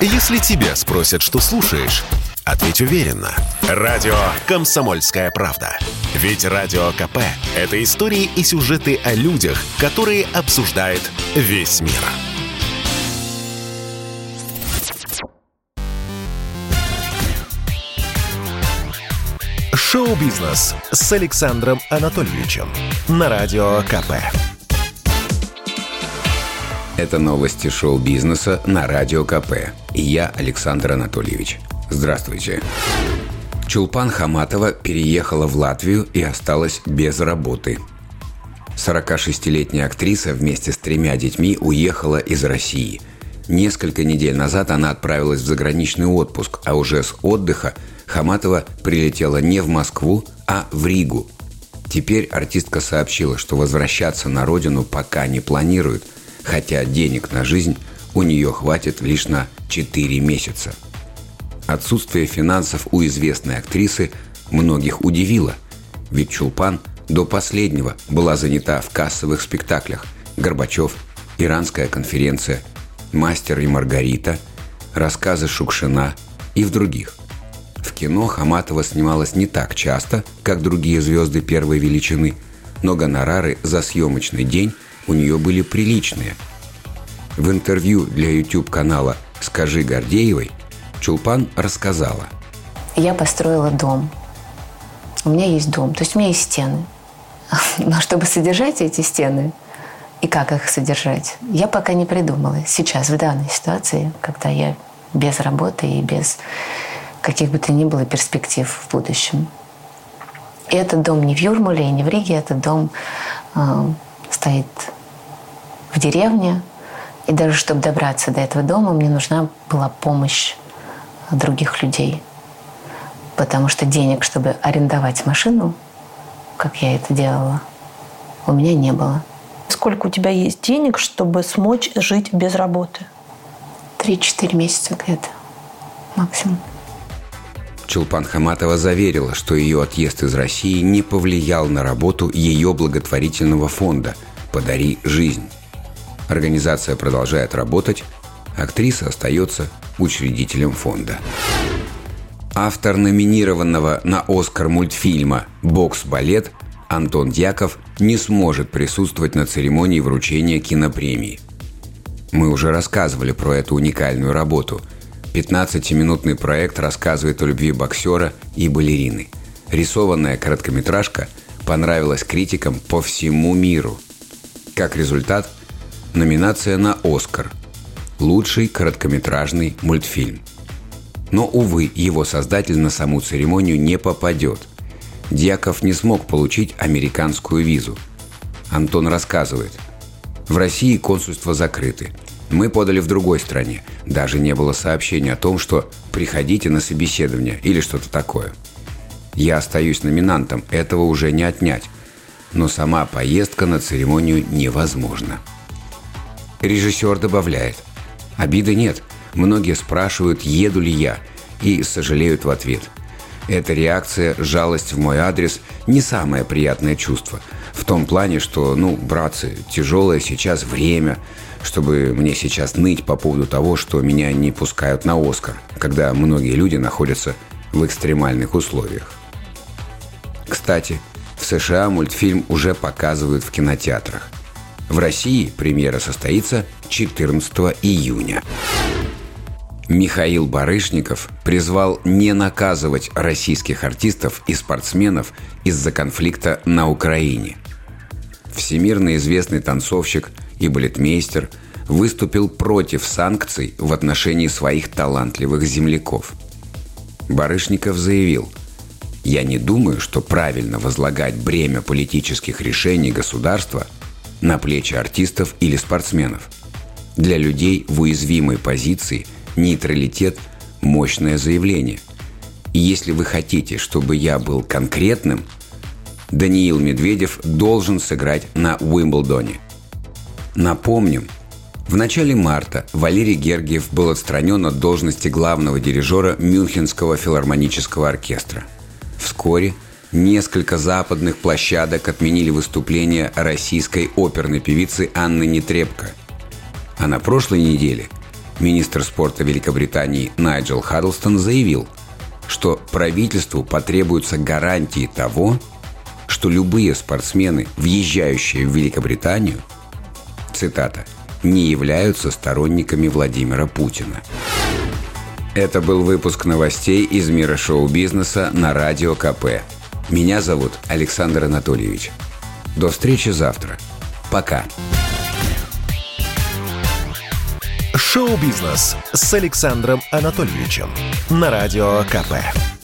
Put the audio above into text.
Если тебя спросят, что слушаешь, ответь уверенно. Радио «Комсомольская правда». Ведь Радио КП – это истории и сюжеты о людях, которые обсуждает весь мир. Шоу-бизнес с Александром Анатольевичем на Радио КП. Это новости шоу-бизнеса на Радио КП. И я, Александр Анатольевич. Здравствуйте. Чулпан Хаматова переехала в Латвию и осталась без работы. 46-летняя актриса вместе с тремя детьми уехала из России. Несколько недель назад она отправилась в заграничный отпуск, а уже с отдыха Хаматова прилетела не в Москву, а в Ригу. Теперь артистка сообщила, что возвращаться на родину пока не планирует, хотя денег на жизнь у нее хватит лишь на 4 месяца – Отсутствие финансов у известной актрисы многих удивило, ведь Чулпан до последнего была занята в кассовых спектаклях «Горбачев», «Иранская конференция», «Мастер и Маргарита», «Рассказы Шукшина» и в других. В кино Хаматова снималась не так часто, как другие звезды первой величины, но гонорары за съемочный день у нее были приличные. В интервью для YouTube-канала «Скажи Гордеевой» Чулпан рассказала. Я построила дом. У меня есть дом, то есть у меня есть стены. Но чтобы содержать эти стены и как их содержать, я пока не придумала. Сейчас, в данной ситуации, когда я без работы и без каких бы то ни было перспектив в будущем. И этот дом не в Юрмале и не в Риге, этот дом э, стоит в деревне. И даже чтобы добраться до этого дома, мне нужна была помощь других людей. Потому что денег, чтобы арендовать машину, как я это делала, у меня не было. Сколько у тебя есть денег, чтобы смочь жить без работы? Три-четыре месяца где-то максимум. Чулпан Хаматова заверила, что ее отъезд из России не повлиял на работу ее благотворительного фонда «Подари жизнь». Организация продолжает работать, актриса остается учредителем фонда. Автор номинированного на «Оскар» мультфильма «Бокс-балет» Антон Дьяков не сможет присутствовать на церемонии вручения кинопремии. Мы уже рассказывали про эту уникальную работу. 15-минутный проект рассказывает о любви боксера и балерины. Рисованная короткометражка понравилась критикам по всему миру. Как результат, номинация на «Оскар» лучший короткометражный мультфильм. Но, увы, его создатель на саму церемонию не попадет. Дьяков не смог получить американскую визу. Антон рассказывает. В России консульства закрыты. Мы подали в другой стране. Даже не было сообщения о том, что приходите на собеседование или что-то такое. Я остаюсь номинантом, этого уже не отнять. Но сама поездка на церемонию невозможна. Режиссер добавляет – Обиды нет. Многие спрашивают, еду ли я, и сожалеют в ответ. Эта реакция, жалость в мой адрес – не самое приятное чувство. В том плане, что, ну, братцы, тяжелое сейчас время, чтобы мне сейчас ныть по поводу того, что меня не пускают на «Оскар», когда многие люди находятся в экстремальных условиях. Кстати, в США мультфильм уже показывают в кинотеатрах. В России премьера состоится 14 июня. Михаил Барышников призвал не наказывать российских артистов и спортсменов из-за конфликта на Украине. Всемирно известный танцовщик и балетмейстер выступил против санкций в отношении своих талантливых земляков. Барышников заявил, «Я не думаю, что правильно возлагать бремя политических решений государства – на плечи артистов или спортсменов. Для людей в уязвимой позиции нейтралитет – мощное заявление. И если вы хотите, чтобы я был конкретным, Даниил Медведев должен сыграть на Уимблдоне. Напомним, в начале марта Валерий Гергиев был отстранен от должности главного дирижера Мюнхенского филармонического оркестра. Вскоре – Несколько западных площадок отменили выступление российской оперной певицы Анны Нетребко. А на прошлой неделе Министр спорта Великобритании Найджел Хаддлстон заявил, что правительству потребуются гарантии того, что любые спортсмены, въезжающие в Великобританию, цитата, не являются сторонниками Владимира Путина. Это был выпуск новостей из мира шоу-бизнеса на Радио КП. Меня зовут Александр Анатольевич. До встречи завтра. Пока. Шоу-бизнес с Александром Анатольевичем на Радио КП.